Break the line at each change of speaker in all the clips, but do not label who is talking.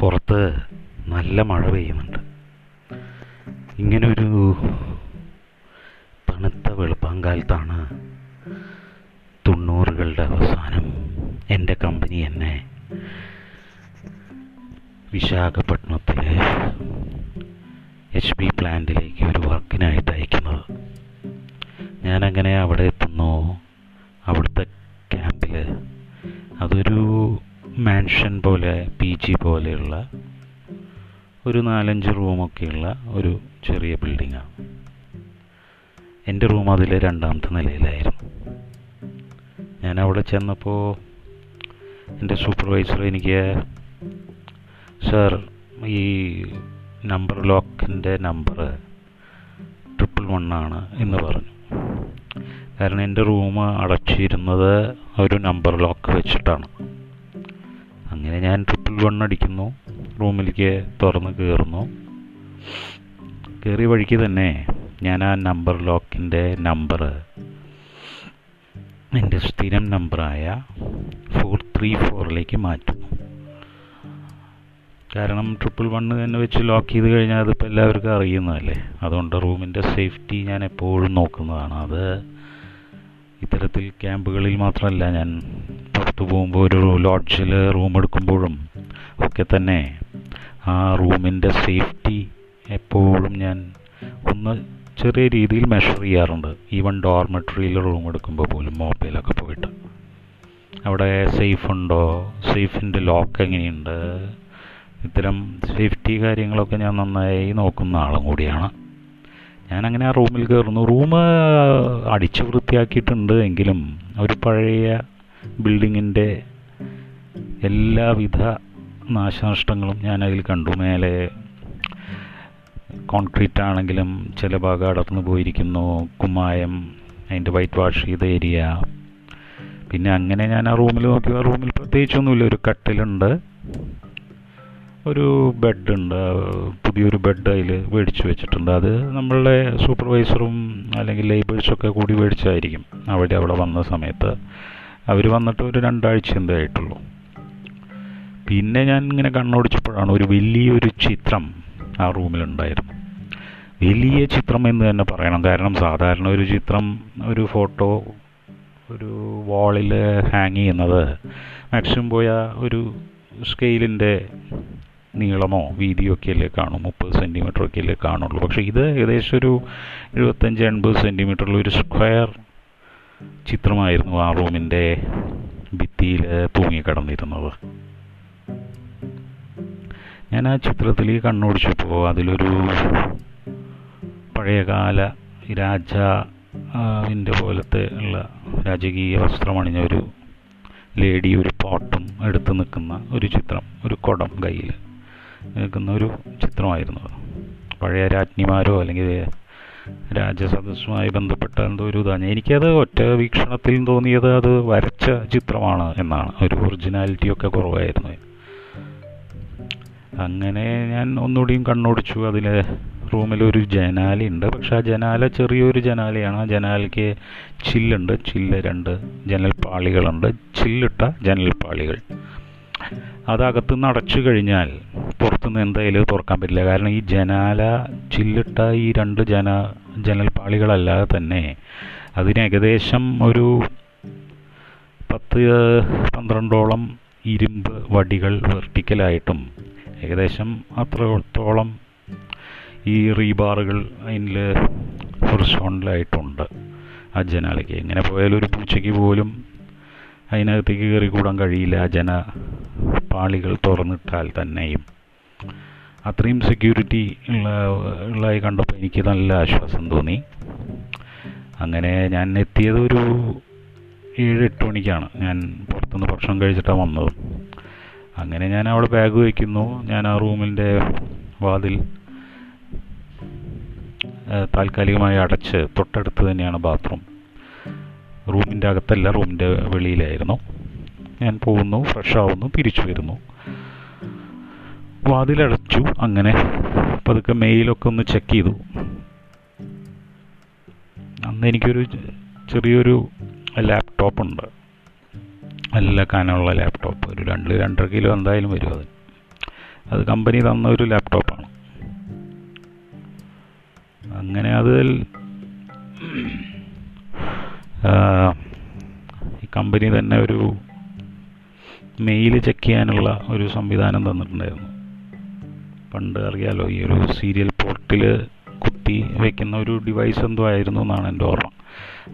പുറത്ത് നല്ല മഴ പെയ്യുന്നുണ്ട്. ഇങ്ങനൊരു തണുത്ത വെളുപ്പാങ്കാലത്താണ് തൊണ്ണൂറുകളുടെ അവസാനം എന്റെ കമ്പനി എന്നെ വിശാഖപട്ടണത്തിലെ എച്ച് ബി പ്ലാന്റിലേക്ക് ഒരു വർക്കിനായിട്ട് അയക്കുന്നത്. ഞാനങ്ങനെ അവിടെ എത്തുന്നു. അവിടുത്തെ ക്യാമ്പിൽ അതൊരു മാൻഷൻ പോലെ പി ജി പോലെയുള്ള ഒരു നാലഞ്ച് റൂമൊക്കെയുള്ള ഒരു ചെറിയ ബിൽഡിങ്ങാണ് എന്റെ റൂം അതിലെ രണ്ടാമത്തെ നിലയിലായിരുന്നു. ഞാൻ അവിടെ ചെന്നപ്പോൾ എന്റെ സൂപ്പർവൈസർ എനിക്ക് സാർ ഈ നമ്പർ ലോക്കിന്റെ നമ്പർ ട്രിപ്പിൾ വൺ ആണ് എന്ന് പറഞ്ഞു. കാരണം എന്റെ റൂം അടച്ചിരുന്നത് ഒരു നമ്പർ ലോക്ക് വെച്ചിട്ടാണ്. അങ്ങനെ ഞാൻ ട്രിപ്പിൾ വൺ അടിക്കുന്നു. റൂമിലേക്ക് തുറന്ന് കയറുന്നു കയറിയ വഴിക്ക് തന്നെ ഞാൻ ആ നമ്പർ ലോക്കിന്റെ നമ്പർ എന്റെ സ്ഥിരം നമ്പറായ ഫോർ ത്രീ ഫോറിലേക്ക് മാറ്റുന്നു. കാരണം ട്രിപ്പിൾ വണ്ണ് തന്നെ വെച്ച് ലോക്ക് ചെയ്ത് കഴിഞ്ഞാൽ അതിപ്പോൾ എല്ലാവർക്കും അറിയുന്നതല്ലേ? അതുകൊണ്ട് റൂമിന്റെ സേഫ്റ്റി ഞാൻ എപ്പോഴും നോക്കുന്നതാണ്. അത് ഇത്തരത്തിൽ ക്യാമ്പുകളിൽ മാത്രമല്ല ഞാൻ പുറത്തു പോകുമ്പോൾ ഒരു ലോഡ്ജിൽ റൂം എടുക്കുമ്പോഴും ഒക്കെ തന്നെ ആ റൂമിന്റെ സേഫ്റ്റി എപ്പോഴും ഞാൻ ഒന്ന് ചെറിയ രീതിയിൽ മെഷർ ചെയ്യാറുണ്ട്. ഈവൻ ഡോർമെട്രിയിൽ റൂം എടുക്കുമ്പോൾ പോലും മൊബൈലൊക്കെ പോയിട്ട്. അവിടെ സേഫ് ഉണ്ടോ? സേഫിന്റെ ലോക്ക് എങ്ങനെയുണ്ട്? ഇത്തരം സേഫ്റ്റി കാര്യങ്ങളൊക്കെ ഞാൻ നന്നായി നോക്കുന്ന ആളും കൂടിയാണ്. ഞാൻ അങ്ങനെ ആ റൂമിൽ കയറുന്നു റൂം അടിച്ചു വൃത്തിയാക്കിയിട്ടുണ്ട് എങ്കിലും ഒരു പഴയ ബിൽഡിങ്ങിന്റെ എല്ലാവിധ നാശനഷ്ടങ്ങളും ഞാൻ അതിൽ കണ്ടു. മേലെ കോൺക്രീറ്റ് ആണെങ്കിലും ചില ഭാഗം അടർന്നു പോയിരിക്കുന്നു. കുമ്മായം അതിന്റെ വൈറ്റ് വാഷ് ചെയ്ത ഏരിയ പിന്നെ അങ്ങനെ ഞാൻ ആ റൂമിൽ നോക്കി. ആ റൂമിൽ പ്രത്യേകിച്ചൊന്നുമില്ല. ഒരു കട്ടിലുണ്ട്. ഒരു ബെഡുണ്ട് പുതിയൊരു ബെഡ് അതിൽ മേടിച്ച് വെച്ചിട്ടുണ്ട്. അത് നമ്മളുടെ സൂപ്പർവൈസറും അല്ലെങ്കിൽ ലേബേഴ്സൊക്കെ കൂടി മേടിച്ചായിരിക്കും. അവിടെ അവിടെ വന്ന സമയത്ത്. അവർ വന്നിട്ട് ഒരു രണ്ടാഴ്ച എന്തേ ആയിട്ടുള്ളൂ. പിന്നെ ഞാൻ ഇങ്ങനെ കണ്ണോടിച്ചപ്പോഴാണ് ഒരു വലിയൊരു ചിത്രം ആ റൂമിലുണ്ടായിരുന്നു വലിയ ചിത്രം എന്ന് തന്നെ പറയണം. കാരണം സാധാരണ ഒരു ചിത്രം ഒരു ഫോട്ടോ ഒരു വാളിൽ ഹാങ് ചെയ്യുന്നത് മാക്സിമം പോയ ഒരു സ്കെയിലിന്റെ നീളമോ വീതിയോ ഒക്കെ അല്ലേ കാണും? മുപ്പത് സെന്റിമീറ്റർ ഒക്കെ അല്ലേ കാണുള്ളൂ. പക്ഷേ ഇത് ഏകദേശം ഒരു എഴുപത്തഞ്ച് എൺപത് സെന്റിമീറ്ററുള്ള ഒരു സ്ക്വയർ ചിത്രമായിരുന്നു ആ റൂമിന്റെ ഭിത്തിയിൽ തൂങ്ങിക്കിടന്നിരുന്നത് ഞാൻ ആ ചിത്രത്തിൽ കണ്ണോടിച്ചപ്പോൾ അതിലൊരു പഴയകാല രാജാവിന്റെ പോലത്തെ ഉള്ള രാജകീയ വസ്ത്രമണിഞ്ഞ ഒരു ലേഡി ഒരു പോട്ടും എടുത്ത് നിൽക്കുന്ന ഒരു ചിത്രം ഒരു കുടം കയ്യിൽ. നിൽക്കുന്ന ഒരു ചിത്രമായിരുന്നു അത്. പഴയ രാജ്ഞിമാരോ അല്ലെങ്കിൽ രാജസദസ്സുമായി ബന്ധപ്പെട്ട എന്തോ ഒരു ഇതാണ് എനിക്കത് ഒറ്റ വീക്ഷണത്തിൽ തോന്നിയത് അത് വരച്ച ചിത്രമാണ് എന്നാണ്. ഒരു ഒറിജിനാലിറ്റി ഒക്കെ കുറവായിരുന്നു. അങ്ങനെ ഞാൻ ഒന്നുകൂടിയും കണ്ണോടിച്ചു. അതിൽ റൂമിലൊരു ജനാലയുണ്ട് പക്ഷെ ആ ജനാല ചെറിയൊരു ജനാലയാണ്. ആ ജനാലയ്ക്ക് ചില്ലുണ്ട്. ചില്ല് രണ്ട് ജനൽപ്പാളികളുണ്ട് ചില്ലിട്ട ജനൽപ്പാളികൾ അതകത്തുനിന്ന് അടച്ചു കഴിഞ്ഞാൽ പുറത്തുനിന്ന് എന്തായാലും തുറക്കാൻ പറ്റില്ല. കാരണം ഈ ജനാല ചില്ലിട്ട ഈ രണ്ട് ജന ജനൽപ്പാളികളല്ലാതെ തന്നെ അതിന് ഏകദേശം ഒരു പത്ത് പന്ത്രണ്ടോളം ഇരുമ്പ് വടികൾ വെർട്ടിക്കലായിട്ടും ഏകദേശം അത്രത്തോളം ഈ റീബാറുകൾ അതിൽ ഹൊറിസോണ്ടലായിട്ടുണ്ട് ആ ജനാലയ്ക്ക്. എങ്ങനെ പോയാലും ഒരു പൂച്ചയ്ക്ക് പോലും അതിനകത്തേക്ക് കയറി കൂടാൻ കഴിയില്ല ആ ജന പാളികൾ തുറന്നിട്ടാൽ തന്നെയും. അത്രയും സെക്യൂരിറ്റി ഉള്ള ഉള്ളതായി കണ്ടപ്പോൾ എനിക്ക് നല്ല ആശ്വാസം തോന്നി. അങ്ങനെ ഞാൻ എത്തിയത് ഒരു ഏഴ് എട്ട് മണിക്കാണ്. ഞാൻ പുറത്തുനിന്ന് ഭക്ഷണം കഴിച്ചിട്ടാണ് വന്നത്. അങ്ങനെ ഞാൻ അവിടെ ബാഗ് വയ്ക്കുന്നു ഞാൻ ആ റൂമിന്റെ വാതിൽ താൽക്കാലികമായി അടച്ച് തൊട്ടടുത്ത് തന്നെയാണ് ബാത്റൂം റൂമിന്റെ അകത്തല്ല റൂമിന്റെ വെളിയിലായിരുന്നു. ഞാൻ പോകുന്നു ഫ്രഷ് ആവുന്നു തിരിച്ചു വരുന്നു. വാതിലടച്ചു. അങ്ങനെ പതുക്കെ മെയിലൊക്കെ ഒന്ന് ചെക്ക് ചെയ്തു. അന്ന് എനിക്കൊരു ചെറിയൊരു ലാപ്ടോപ്പ് ഉണ്ട്. നല്ല കനമുള്ള ലാപ്ടോപ്പ് ഒരു രണ്ട് രണ്ടര കിലോ എന്തായാലും വരും അത് അത് കമ്പനി തന്ന ഒരു ലാപ്ടോപ്പാണ് അങ്ങനെ അതിൽ ആ, ഈ കമ്പനി തന്നെ ഒരു മെയിൽ ചെക്ക് ചെയ്യാനുള്ള ഒരു സംവിധാനം തന്നിട്ടുണ്ടായിരുന്നു. പണ്ട് അറിയാലോ ഈ ഒരു സീരിയൽ പോർട്ടിൽ കുത്തി വെക്കുന്ന ഒരു ഡിവൈസ് എന്തോ ആയിരുന്നു എന്നാണ് എന്റെ ഓർമ്മ.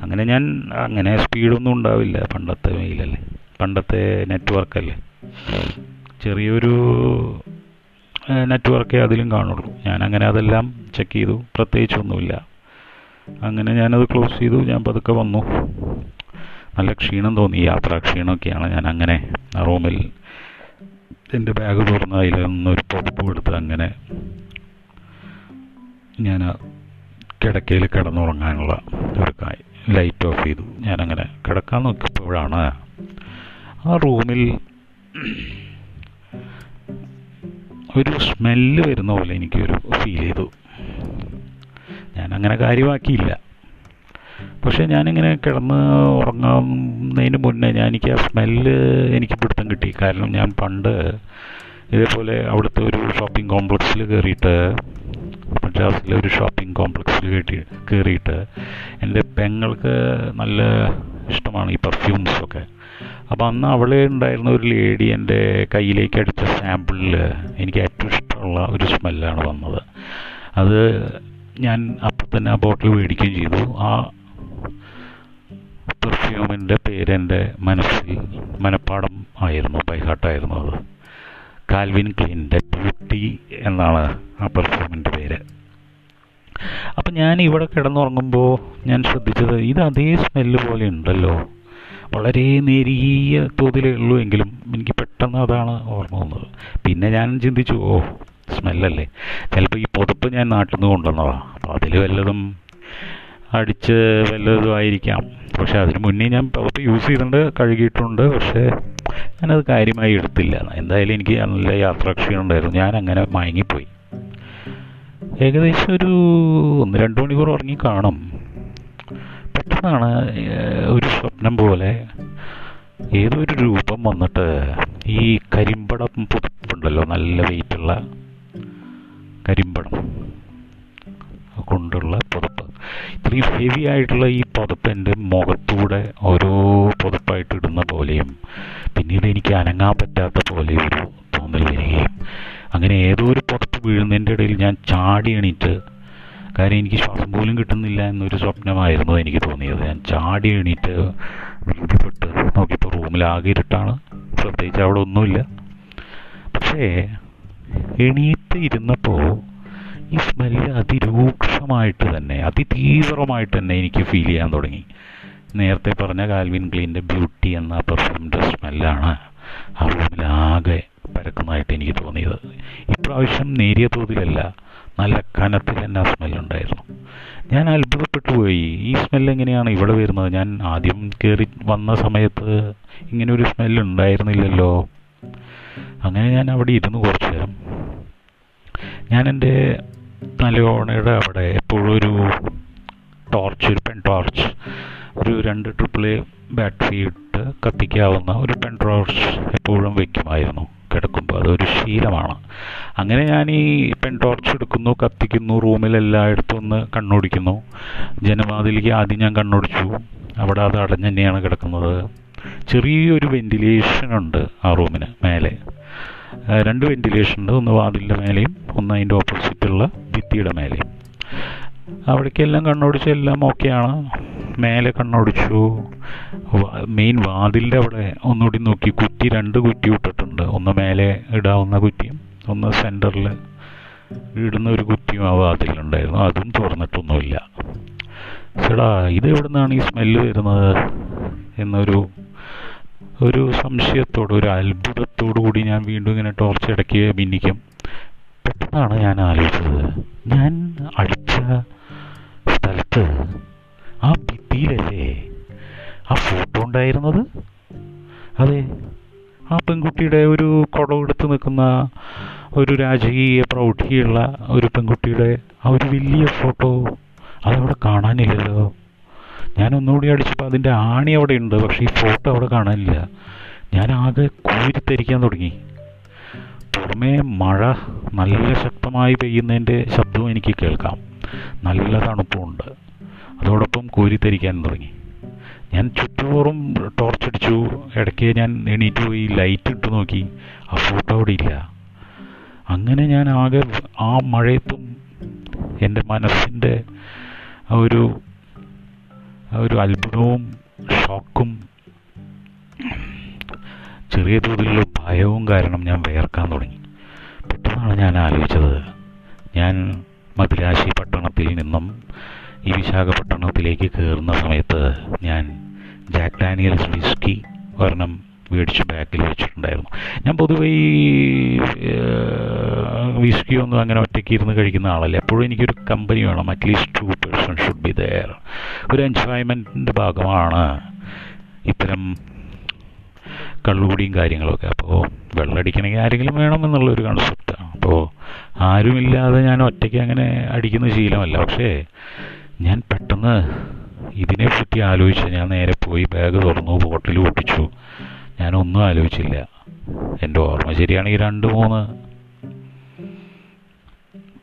അങ്ങനെ ഞാൻ അങ്ങനെ സ്പീഡൊന്നും ഉണ്ടാവില്ല പണ്ടത്തെ മെയിലല്ലേ പണ്ടത്തെ നെറ്റ്വർക്കല്ലേ ചെറിയൊരു നെറ്റ്വർക്കേ അതിലും കാണുള്ളൂ. ഞാൻ അങ്ങനെ അതെല്ലാം ചെക്ക് ചെയ്തു പ്രത്യേകിച്ചൊന്നുമില്ല. അങ്ങനെ ഞാനത് ക്ലോസ് ചെയ്തു ഞാൻ പതുക്കെ വന്നു. നല്ല ക്ഷീണം തോന്നി യാത്രാ ക്ഷീണമൊക്കെയാണ് ഞാൻ അങ്ങനെ റൂമിൽ എന്റെ ബാഗ് തുറന്ന് അതിൽ നിന്നൊരു പോപ്പ് എടുത്ത് അങ്ങനെ ഞാൻ കിടക്കയിൽ കിടന്നുറങ്ങാനുള്ള ഒരു കായ് ലൈറ്റ് ഓഫ് ചെയ്തു. ഞാനങ്ങനെ കിടക്കാൻ നോക്കിയപ്പോഴാണ് ആ റൂമിൽ ഒരു സ്മെല്ല് വരുന്ന പോലെ എനിക്കൊരു ഫീൽ ചെയ്തു. ഞാനങ്ങനെ കാര്യമാക്കിയില്ല. പക്ഷേ ഞാനിങ്ങനെ കിടന്ന് ഉറങ്ങുന്നതിന് മുന്നേ ഞാൻ എനിക്ക് ആ സ്മെല്ല് എനിക്ക് പിടുത്തം കിട്ടി. കാരണം ഞാൻ പണ്ട് ഇതേപോലെ അവിടുത്തെ ഒരു ഷോപ്പിംഗ് കോംപ്ലക്സിൽ കയറിയിട്ട് മദ്രാസിലെ ഒരു ഷോപ്പിംഗ് കോംപ്ലക്സിൽ കയറ്റി കയറിയിട്ട് എന്റെ പെങ്ങൾക്ക് നല്ല ഇഷ്ടമാണ് ഈ പെർഫ്യൂംസൊക്കെ അപ്പോൾ അന്ന് അവളെ ഉണ്ടായിരുന്ന ഒരു ലേഡി എന്റെ കയ്യിലേക്ക് അടിച്ച സാമ്പിളിൽ എനിക്ക് ഏറ്റവും ഇഷ്ടമുള്ള ഒരു സ്മെല്ലാണ് വന്നത്. അത് ഞാൻ അപ്പം തന്നെ ആ ബോട്ടിൽ മേടിക്കുകയും ചെയ്തു. ആ പെർഫ്യൂമിന്റെ പേര് എന്റെ മനസ്സിൽ മനപ്പാടം ആയിരുന്നു ബൈഹാട്ടായിരുന്നു അത്. കാൽവിൻ ക്ലീന്റെ ബ്യൂട്ടി എന്നാണ് ആ പെർഫ്യൂമിന്റെ പേര്. അപ്പം ഞാൻ ഇവിടെ കിടന്നുറങ്ങുമ്പോൾ ഞാൻ ശ്രദ്ധിച്ചത് ഇത് അതേ സ്മെല്ല് പോലെ ഉണ്ടല്ലോ. വളരെ നേരിയ തോതിലേ ഉള്ളൂ എങ്കിലും എനിക്ക് പെട്ടെന്ന് അതാണ് ഓർമ്മ വന്നത്. പിന്നെ ഞാൻ ചിന്തിച്ചു ഓ സ്മെല്ലല്ലേ. ചിലപ്പോൾ ഈ പുതപ്പ് ഞാൻ നാട്ടിൽ നിന്ന് കൊണ്ടുവന്നതാണ് അപ്പോൾ അതിൽ വല്ലതും അടിച്ച് വല്ലതും ആയിരിക്കാം. പക്ഷെ അതിന് മുന്നേ ഞാൻ പുതപ്പ് യൂസ് ചെയ്തിട്ടുണ്ട് കഴുകിയിട്ടുണ്ട്. പക്ഷേ ഞാനത് കാര്യമായി എടുത്തില്ല. എന്തായാലും എനിക്ക് നല്ല യാത്രാക്ഷീണം ഉണ്ടായിരുന്നു ഞാൻ അങ്ങനെ മയങ്ങിപ്പോയി. ഏകദേശം ഒരു ഒന്ന് രണ്ട് മണിക്കൂർ ഉറങ്ങി കാണും. പെട്ടെന്നാണ് ഒരു സ്വപ്നം പോലെ ഏതോ ഒരു രൂപം വന്നിട്ട് ഈ കരിമ്പടം പുതുപ്പുണ്ടല്ലോ നല്ല വെയിറ്റുള്ള കരിമ്പടം. കൊണ്ടുള്ള പുതപ്പ്. ഇത്രയും ഹെവി ആയിട്ടുള്ള ഈ പുതപ്പ് മുഖത്തൂടെ ഓരോ പുതപ്പായിട്ട് ഇടുന്ന പോലെയും പിന്നീട് എനിക്ക് അനങ്ങാൻ പറ്റാത്ത പോലെ ഒരു തോന്നൽ വരികയും അങ്ങനെ ഏതോ ഒരു പുതപ്പ് വീഴുന്നതിന്റെ ഇടയിൽ ഞാൻ ചാടി എണീറ്റ് കാര്യം എനിക്ക് ശ്വാസം പോലും കിട്ടുന്നില്ല എന്നൊരു സ്വപ്നമായിരുന്നു എനിക്ക് തോന്നിയത്. ഞാൻ ചാടി എണീറ്റ് ഭീതിപ്പെട്ട് നോക്കിയപ്പോൾ റൂമിൽ ആകെ ഇരുട്ടാണ്. പ്രത്യേകിച്ച് അവിടെ ഒന്നുമില്ല. പക്ഷേ എണീറ്റ് ഇരുന്നപ്പോൾ ഈ സ്മെല്ല് അതിരൂക്ഷമായിട്ട് തന്നെ അതിതീവ്രമായിട്ട് തന്നെ എനിക്ക് ഫീൽ ചെയ്യാൻ തുടങ്ങി. നേരത്തെ പറഞ്ഞ കാൽവിൻ ക്ലീന്റെ ബ്യൂട്ടി എന്ന പെർഫ്യൂമിന്റെ സ്മെല്ലാണ് ആ റൂമിലാകെ പരക്കുന്നതായിട്ട് എനിക്ക് തോന്നിയത്. ഇപ്രാവശ്യം നേരിയ തോതിലല്ല നല്ല കനത്തിൽ തന്നെ ആ സ്മെല്ലുണ്ടായിരുന്നു ഞാൻ അത്ഭുതപ്പെട്ടു പോയി. ഈ സ്മെല്ല് എങ്ങനെയാണ് ഇവിടെ വരുന്നത്? ഞാൻ ആദ്യം കയറി വന്ന സമയത്ത് ഇങ്ങനെ ഒരു സ്മെല്ല് ഉണ്ടായിരുന്നില്ലല്ലോ. അങ്ങനെ ഞാൻ അവിടെ ഇരുന്ന് കുറച്ചു നേരം. ഞാൻ എന്റെ നല്ലോണയുടെ അവിടെ എപ്പോഴും ഒരു ടോർച്ച് ഒരു പെൻ ടോർച്ച് ഒരു രണ്ട് ട്രിപ്പിൾ എ ബാറ്ററി ഇട്ട് കത്തിക്കാവുന്ന ഒരു പെൻ ടോർച്ച് എപ്പോഴും വെക്കുമായിരുന്നു കിടക്കുമ്പോൾ. അതൊരു ശീലമാണ്. അങ്ങനെ ഞാൻ ഈ പെൻ ടോർച്ച് എടുക്കുന്നു കത്തിക്കുന്നു റൂമിലെല്ലായിടത്തും ഒന്ന് കണ്ണോടിക്കുന്നു. ജനവാതിലേക്ക് ആദ്യം ഞാൻ കണ്ണോടിച്ചു. അവിടെ അത് അടഞ്ഞു തന്നെയാണ് കിടക്കുന്നത്. ചെറിയൊരു വെന്റിലേഷൻ ഉണ്ട് ആ റൂമിന് മേലെ. രണ്ട് വെന്റിലേഷൻ ഉണ്ട് ഒന്ന് വാതിലിന്റെ മേലെയും ഒന്ന് അതിന്റെ ഓപ്പോസിറ്റുള്ള ഭിത്തിയുടെ മേലെയും. അവിടേക്കെല്ലാം കണ്ണോടിച്ച് എല്ലാം ഓക്കെയാണ് മേലെ കണ്ണോടിച്ചു. മെയിൻ വാതിലിന്റെ അവിടെ ഒന്നുകൂടി നോക്കി. കുറ്റി രണ്ട് കുറ്റി ഇട്ടിട്ടുണ്ട് ഒന്ന് മേലെ ഇടാവുന്ന കുറ്റിയും ഒന്ന് സെന്ററിൽ ഇടുന്ന ഒരു കുറ്റിയും ആ വാതിലുണ്ടായിരുന്നു അതും തുറന്നിട്ടൊന്നുമില്ല. ചേടാ ഇത് എവിടെ നിന്നാണ് ഈ സ്മെല്ല് വരുന്നത്? എന്നൊരു ഒരു സംശയത്തോട് ഒരു അത്ഭുതത്തോടു കൂടി ഞാൻ വീണ്ടും ഇങ്ങനെ ടോർച്ച് ഇടയ്ക്ക് ഭിന്നിക്കും. പെട്ടെന്നാണ് ഞാൻ ആലോചിച്ചത്. ഞാൻ അടിച്ച സ്ഥലത്ത് ആ ഭിത്തിയിലല്ലേ ആ ഫോട്ടോ ഉണ്ടായിരുന്നത്? അതെ ആ പെൺകുട്ടിയുടെ ഒരു കുടമെടുത്ത് നിൽക്കുന്ന ഒരു രാജകീയ പ്രൗഢിയുള്ള ഒരു പെൺകുട്ടിയുടെ ആ ഒരു വലിയ ഫോട്ടോ അതവിടെ കാണാനില്ലല്ലോ. ഞാൻ ഒന്നുകൂടി അടിച്ചപ്പോൾ അതിന്റെ ആണി അവിടെ ഉണ്ട് പക്ഷേ ഈ ഫോട്ടോ അവിടെ കാണാനില്ല. ഞാൻ ആകെ കൂരിത്തരിക്കാൻ തുടങ്ങി. പുറമേ മഴ നല്ല ശക്തമായി പെയ്യുന്നതിന്റെ ശബ്ദവും എനിക്ക് കേൾക്കാം. നല്ല തണുപ്പുമുണ്ട് അതോടൊപ്പം കൂരിത്തരിക്കാൻ തുടങ്ങി. ഞാൻ ചുറ്റുപോറും ടോർച്ച് അടിച്ചു. ഇടയ്ക്ക് ഞാൻ എണീറ്റ് പോയി ലൈറ്റ് ഇട്ട് നോക്കി. ആ ഫോട്ടോ അവിടെ ഇല്ല. അങ്ങനെ ഞാൻ ആകെ ആ മഴയത്തും എന്റെ മനസ്സിന്റെ ഒരു ഒരു അത്ഭുതവും ഷോക്കും ചെറിയ തോതിലുള്ള ഭയവും കാരണം ഞാൻ വേർക്കാൻ തുടങ്ങി. പെട്ടെന്നാണ് ഞാൻ ആലോചിച്ചത്. ഞാൻ മദിരാശി പട്ടണത്തിൽ നിന്നും ഈ വിശാഖപട്ടണത്തിലേക്ക് കയറുന്ന സമയത്ത് ഞാൻ ജാക്ക് ഡാനിയൽസ് വിസ്കി ഒരെണ്ണം മേടിച്ച് ബാക്കിൽ വെച്ചിട്ടുണ്ടായിരുന്നു. ഞാൻ പൊതുവെ ഈ വിസ്കിയൊന്നും അങ്ങനെ ഒറ്റയ്ക്ക് ഇരുന്ന് കഴിക്കുന്ന ആളല്ല. എപ്പോഴും എനിക്കൊരു കമ്പനി വേണം. At least two person should be there ഒരു എൻജോയ്മെന്റിന്റെ ഭാഗമാണ് ഇത്തരം കള്ളുകൂടിയും കാര്യങ്ങളൊക്കെ. അപ്പോൾ വെള്ളമടിക്കണമെങ്കിൽ ആരെങ്കിലും വേണമെന്നുള്ളൊരു കൺസെപ്റ്റാണ് അപ്പോൾ ആരുമില്ലാതെ ഞാൻ ഒറ്റയ്ക്ക് അങ്ങനെ അടിക്കുന്ന ശീലമല്ല. പക്ഷേ ഞാൻ പെട്ടെന്ന് ഇതിനെപ്പറ്റി ആലോചിച്ച് ഞാൻ നേരെ പോയി ബാഗ് തുറന്നു ബോട്ടിൽ പൊട്ടിച്ചു ഞാനൊന്നും ആലോചിച്ചില്ല. എന്റെ ഓർമ്മ ശരിയാണെങ്കിൽ രണ്ട് മൂന്ന്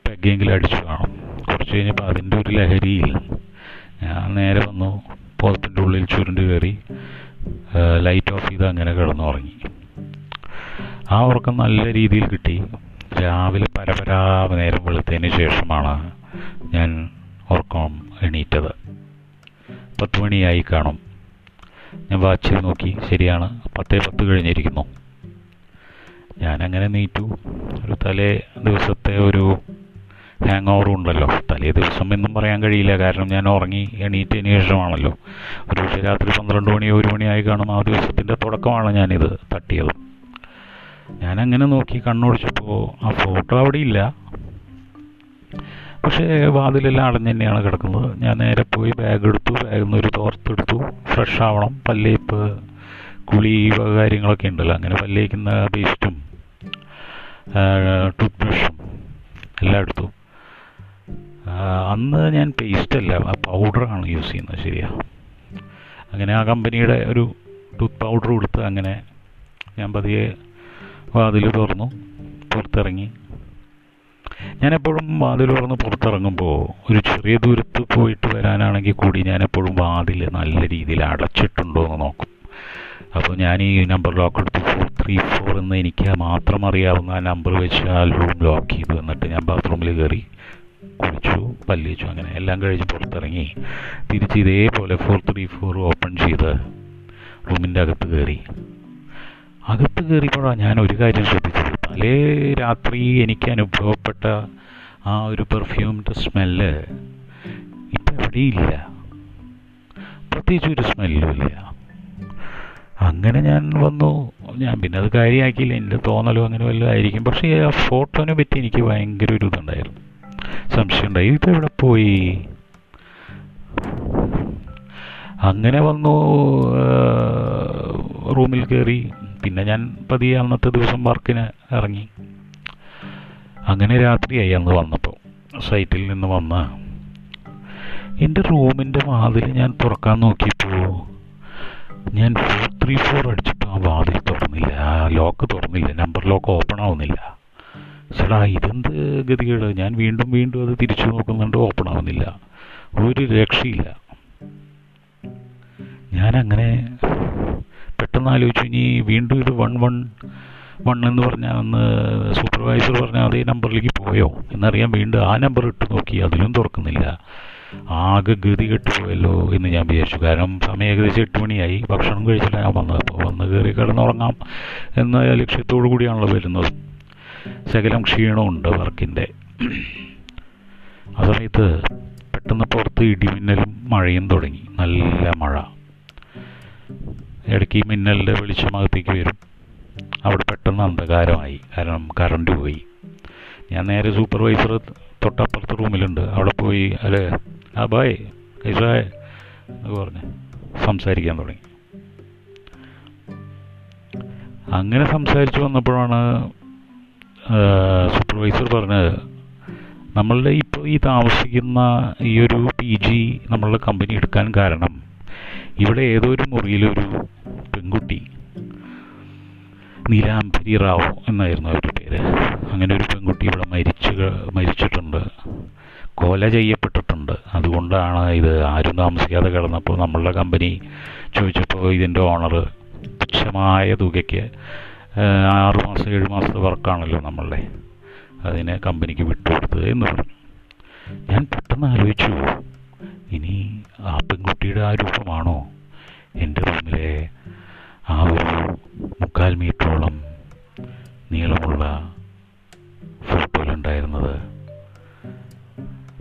പെഗ്ഗെങ്കിലും അടിച്ചു കാണും. കുറച്ച് കഴിഞ്ഞപ്പോൾ അതിന്റെ ഒരു ലഹരിയിൽ ഞാൻ നേരെ വന്നു പോത്തിന്റെ ഉള്ളിൽ ചുരുണ്ട് കയറി ലൈറ്റ് ഓഫ് ചെയ്ത് അങ്ങനെ കിടന്നുറങ്ങി. ആ ഉറക്കം നല്ല രീതിയിൽ കിട്ടി. രാവിലെ പരപരാ നേരം വെളുത്തതിന് ശേഷമാണ് ഞാൻ ഉറക്കം എണീറ്റത്. പത്ത് മണിയായി കാണും. ഞാൻ വാച്ചിൽ നോക്കി. ശരിയാണ്. പത്തേ പത്ത് കഴിഞ്ഞിരിക്കുന്നു. ഞാനങ്ങനെ നീറ്റു. ഒരു തലേ ദിവസത്തെ ഒരു ഹാങ് ഓവർ ഉണ്ടല്ലോ. തലേ ദിവസം എന്നും പറയാൻ കഴിയില്ല. കാരണം ഞാൻ ഉറങ്ങി എണീറ്റതിന് ശേഷമാണല്ലോ. ഒരു പക്ഷേ രാത്രി പന്ത്രണ്ട് മണി ഒരു മണിയായി കാണും ആ ദിവസത്തിന്റെ തുടക്കമാണ് ഞാനിത് തട്ടിയത്. ഞാനങ്ങനെ നോക്കി കണ്ണോടിച്ചപ്പോൾ ആ ഫോട്ടോ അവിടെ ഇല്ല. പക്ഷേ വാതിലെല്ലാം അടഞ്ഞു തന്നെയാണ് കിടക്കുന്നത്. ഞാൻ നേരെ പോയി ബാഗ് എടുത്തു. ബാഗിൽ നിന്ന് ഒരു തോർത്തെടുത്തു ഫ്രഷ് ആവണം. പല്ലേപ്പ് കുളി വക കാര്യങ്ങളൊക്കെ ഉണ്ടല്ലോ. അങ്ങനെ പല്ലേക്കുന്ന പേസ്റ്റും ടൂത്ത് ബ്രഷും എല്ലാം എടുത്തു. അന്ന് ഞാൻ പേസ്റ്റ് അല്ല പൗഡറാണ് യൂസ് ചെയ്യുന്നത്. ശരിയാ. അങ്ങനെ ആ കമ്പനിയുടെ ഒരു ടൂത്ത് പൗഡർ കൊടുത്ത് അങ്ങനെ ഞാൻ പതിയെ വാതിൽ തുറന്നു. പുറത്തിറങ്ങി. ഞാൻ എപ്പോഴും വാതിൽ തുറന്ന് പുറത്തിറങ്ങുമ്പോൾ ഒരു ചെറിയ ദൂരത്ത് പോയിട്ട് വരാനാണെങ്കിൽ കൂടി ഞാൻ എപ്പോഴും വാതിൽ നല്ല രീതിയിൽ അടച്ചിട്ടുണ്ടോ എന്ന് നോക്കും. അപ്പോൾ ഞാൻ ഈ നമ്പർ ലോക്ക് എടുത്ത് ഫോർ ത്രീ ഫോർ എന്ന് എനിക്ക് മാത്രം അറിയാവുന്ന ആ നമ്പർ വെച്ച് ആ റൂം ലോക്ക് ചെയ്തു എന്നിട്ട് ഞാൻ ബാത്റൂമിൽ കയറി കുളിച്ചു പല്ലിച്ചു അങ്ങനെ എല്ലാം കഴിച്ച് പുറത്തിറങ്ങി തിരിച്ച് ഇതേപോലെ ഫോർ ത്രീ ഫോർ ഓപ്പൺ ചെയ്ത് റൂമിന്റെ അകത്ത് കയറി. അകത്ത് കയറിയപ്പോഴാണ് ഞാൻ ഒരു കാര്യം ശ്രദ്ധിച്ചത്. തലേ രാത്രി എനിക്ക് അനുഭവപ്പെട്ട ആ ഒരു പെർഫ്യൂമിന്റെ സ്മെല്ല് ഇപ്പം എവിടെയില്ല പ്രത്യേകിച്ച് ഒരു സ്മെല്ലും ഇല്ല. അങ്ങനെ ഞാൻ വന്നു. ഞാൻ പിന്നെ അത് കാര്യമാക്കിയില്ല എന്റെ തോന്നലോ അങ്ങനെ വല്ലതും ആയിരിക്കും. പക്ഷേ ആ ഫോട്ടോനെ പറ്റി എനിക്ക് ഭയങ്കര ഒരു ഇതുണ്ടായിരുന്നു. സംശയം ഉണ്ടായി. എവിടെ പോയി? അങ്ങനെ വന്നു റൂമിൽ കയറി പിന്നെ ഞാൻ പതിയെ അന്നത്തെ ദിവസം വർക്കിന് ഇറങ്ങി. അങ്ങനെ രാത്രിയായി അന്ന് വന്നപ്പോൾ. സൈറ്റിൽ നിന്ന് വന്ന എന്റെ റൂമിന്റെ വാതിൽ ഞാൻ തുറക്കാൻ നോക്കിയപ്പോൾ ഞാൻ ഫോർ ത്രീ ഫോർ അടിച്ചിട്ട് ആ വാതിൽ തുറന്നില്ല. ആ ലോക്ക് തുറന്നില്ല. നമ്പർ ലോക്ക് ഓപ്പൺ ആവുന്നില്ല. ചേട്ടാ ഇതെന്ത് ഗതികേട്? ഞാൻ വീണ്ടും വീണ്ടും അത് തിരിച്ചു നോക്കുന്നുണ്ട് ഓപ്പൺ ആവുന്നില്ല. ഒരു രക്ഷയില്ല. ഞാനങ്ങനെ പെട്ടെന്ന് ആലോചിച്ചു ഇനി വീണ്ടും ഇത് വൺ വൺ വൺ എന്ന് പറഞ്ഞാൽ അന്ന് സൂപ്പർവൈസർ പറഞ്ഞ അതേ നമ്പറിലേക്ക് പോയോ? എന്നറിയാൻ വീണ്ടും ആ നമ്പർ ഇട്ട് നോക്കി അതിലും തുറക്കുന്നില്ല. ആകെ ഗതി കെട്ടുപോയല്ലോ എന്ന് ഞാൻ വിചാരിച്ചു. കാരണം സമയം ഏകദേശം എട്ട് മണിയായി. ഭക്ഷണം കഴിച്ചിട്ടാണ് ഞാൻ വന്നത് അപ്പോൾ വന്ന് കയറി കിടന്നുറങ്ങാം എന്ന ലക്ഷ്യത്തോടു കൂടിയാണല്ലോ വരുന്നത്. ശകലം ക്ഷീണമുണ്ട് വർക്കിന്റെ. ആ സമയത്ത് പെട്ടെന്ന് പുറത്ത് ഇടിമിന്നലും മഴയും തുടങ്ങി. നല്ല മഴ. ഇടയ്ക്ക് മിന്നലിന്റെ വെളിച്ചം അകത്തേക്ക് വരും. അവിടെ പെട്ടെന്ന് അന്ധകാരമായി. കാരണം കറണ്ട് പോയി. ഞാൻ നേരെ സൂപ്പർവൈസർ തൊട്ടപ്പുറത്ത് റൂമിലുണ്ട് അവിടെ പോയി അല്ലേ? ആ ബായ് കൈസായ എന്ന് പറഞ്ഞ് സംസാരിക്കാൻ തുടങ്ങി. അങ്ങനെ സംസാരിച്ചു വന്നപ്പോഴാണ് സൂപ്പർവൈസർ പറഞ്ഞത് നമ്മളുടെ ഇപ്പോൾ ഈ താമസിക്കുന്ന ഈ ഒരു പി ജി നമ്മളുടെ കമ്പനി എടുക്കാൻ കാരണം ഇവിടെ ഏതോ ഒരു മുറിയിലൊരു പെൺകുട്ടി നീലാംബരി റാവു എന്നായിരുന്നു അവരുടെ പേര്. അങ്ങനെ ഒരു പെൺകുട്ടി ഇവിടെ മരിച്ചു മരിച്ചിട്ടുണ്ട്. കൊല ചെയ്യപ്പെട്ടിട്ടുണ്ട്. അതുകൊണ്ടാണ് ഇത് ആരും താമസിക്കാതെ കിടന്നപ്പോൾ നമ്മളുടെ കമ്പനി ചോദിച്ചപ്പോൾ ഇതിന്റെ ഓണർ തുച്ഛമായ തുകയ്ക്ക് ആറ് മാസം ഏഴ് മാസത്തെ വർക്കാണല്ലോ നമ്മളുടെ. അതിനെ കമ്പനിക്ക് വിട്ടുകൊടുത്തത് എന്ന് പറഞ്ഞു. ഞാൻ പെട്ടെന്ന് ആലോചിച്ചു. ഇനി ആ പെൺകുട്ടിയുടെ ആ രൂപമാണോ? എന്റെ റൂമിലെ ആ ഒരു മുക്കാൽ മീറ്ററോളം നീളമുള്ള ഫോട്ടോയിലുണ്ടായിരുന്നത്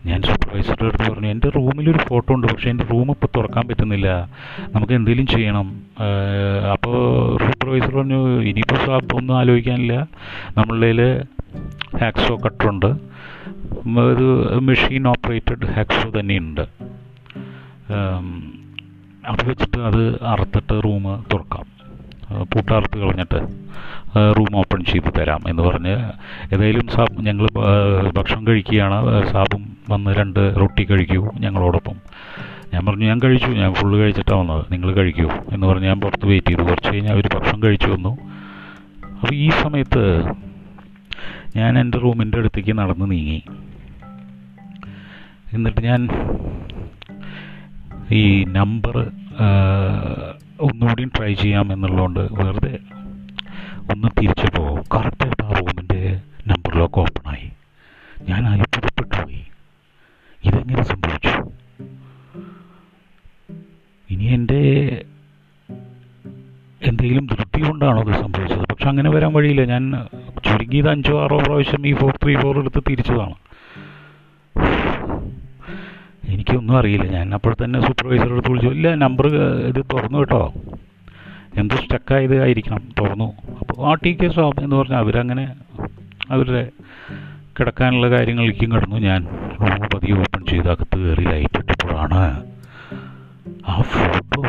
ഞാൻ സൂപ്പർവൈസറുടെ അടുത്ത് പറഞ്ഞു എന്റെ റൂമിലൊരു ഫോട്ടോ ഉണ്ട് പക്ഷേ എന്റെ റൂം ഇപ്പോൾ തുറക്കാൻ പറ്റുന്നില്ല. നമുക്ക് എന്തെങ്കിലും ചെയ്യണം. അപ്പോൾ സൂപ്പർവൈസർ പറഞ്ഞു ഇനിയിപ്പോൾ ഒന്നും ആലോചിക്കാനില്ല. നമ്മളുടെ ഹാക്സോ കട്ടറുണ്ട് ഒരു മെഷീൻ ഓപ്പറേറ്റഡ് ഹാക്സോ തന്നെയുണ്ട്. അത് വെച്ചിട്ട് അത് അറുത്തിട്ട് റൂം തുറക്കാം. പൂട്ടാർത്ത് കളഞ്ഞിട്ട് റൂം ഓപ്പൺ ചെയ്ത് തരാം എന്ന് പറഞ്ഞ് ഏതായാലും സാബ് ഞങ്ങൾ ഭക്ഷണം കഴിക്കുകയാണ്. സാബും വന്ന് രണ്ട് റൊട്ടി കഴിക്കൂ ഞങ്ങളോടൊപ്പം. ഞാൻ പറഞ്ഞു ഞാൻ കഴിച്ചു. ഞാൻ ഫുള്ള് കഴിച്ചിട്ടാണ് വന്നത്. നിങ്ങൾ കഴിക്കൂ. എന്ന് പറഞ്ഞ് ഞാൻ പുറത്ത് വെയിറ്റ് ചെയ്തു. കുറച്ച് കഴിഞ്ഞ് അവർ ഭക്ഷണം കഴിച്ചു വന്നു. അപ്പോൾ ഈ സമയത്ത് ഞാൻ എന്റെ റൂമിന്റെ അടുത്തേക്ക് നടന്ന് നീങ്ങി. എന്നിട്ട് ഞാൻ ഈ നമ്പർ ഒന്നുകൂടി ട്രൈ ചെയ്യാം എന്നുള്ളതുകൊണ്ട് വെറുതെ ഒന്ന് തിരിച്ചപ്പോൾ കറക്റ്റായിട്ട് ആ റൂമിന്റെ നമ്പർ ലോക്ക് ഓപ്പണായി. ഞാൻ അത്ഭുതപ്പെട്ടു പോയി. ഇതെങ്ങനെ സംഭവിച്ചു? ഇനി എന്റെ എന്തെങ്കിലും ധൃതി കൊണ്ടാണോ അത് സംഭവിച്ചത്? പക്ഷെ അങ്ങനെ വരാൻ വഴിയില്ല. ഞാൻ ചുരുങ്ങിയത് അഞ്ചോ ആറോ പ്രാവശ്യം ഈ ഫോർ ത്രീ ഫോർ എടുത്ത് തിരിച്ചതാണ് എനിക്കൊന്നും അറിയില്ല. ഞാൻ അപ്പോൾ തന്നെ സൂപ്പർവൈസർ എടുത്ത് വിളിച്ചു. ഇല്ല നമ്പർ ഇത് തുറന്നു കേട്ടോ. എന്തോ സ്റ്റക്കായത് ആയിരിക്കണം. തുറന്നു. അപ്പോൾ ആ ടി കെ സ്വാമി എന്ന് പറഞ്ഞാൽ അവരങ്ങനെ അവരുടെ കിടക്കാനുള്ള കാര്യങ്ങളിലേക്കും കിടന്നു. ഞാൻ റൂം പതിയെ ഓപ്പൺ ചെയ്ത് അകത്ത് കയറി ലൈറ്റ് ഇട്ടപ്പോഴാണ് ആ ഫോട്ടോ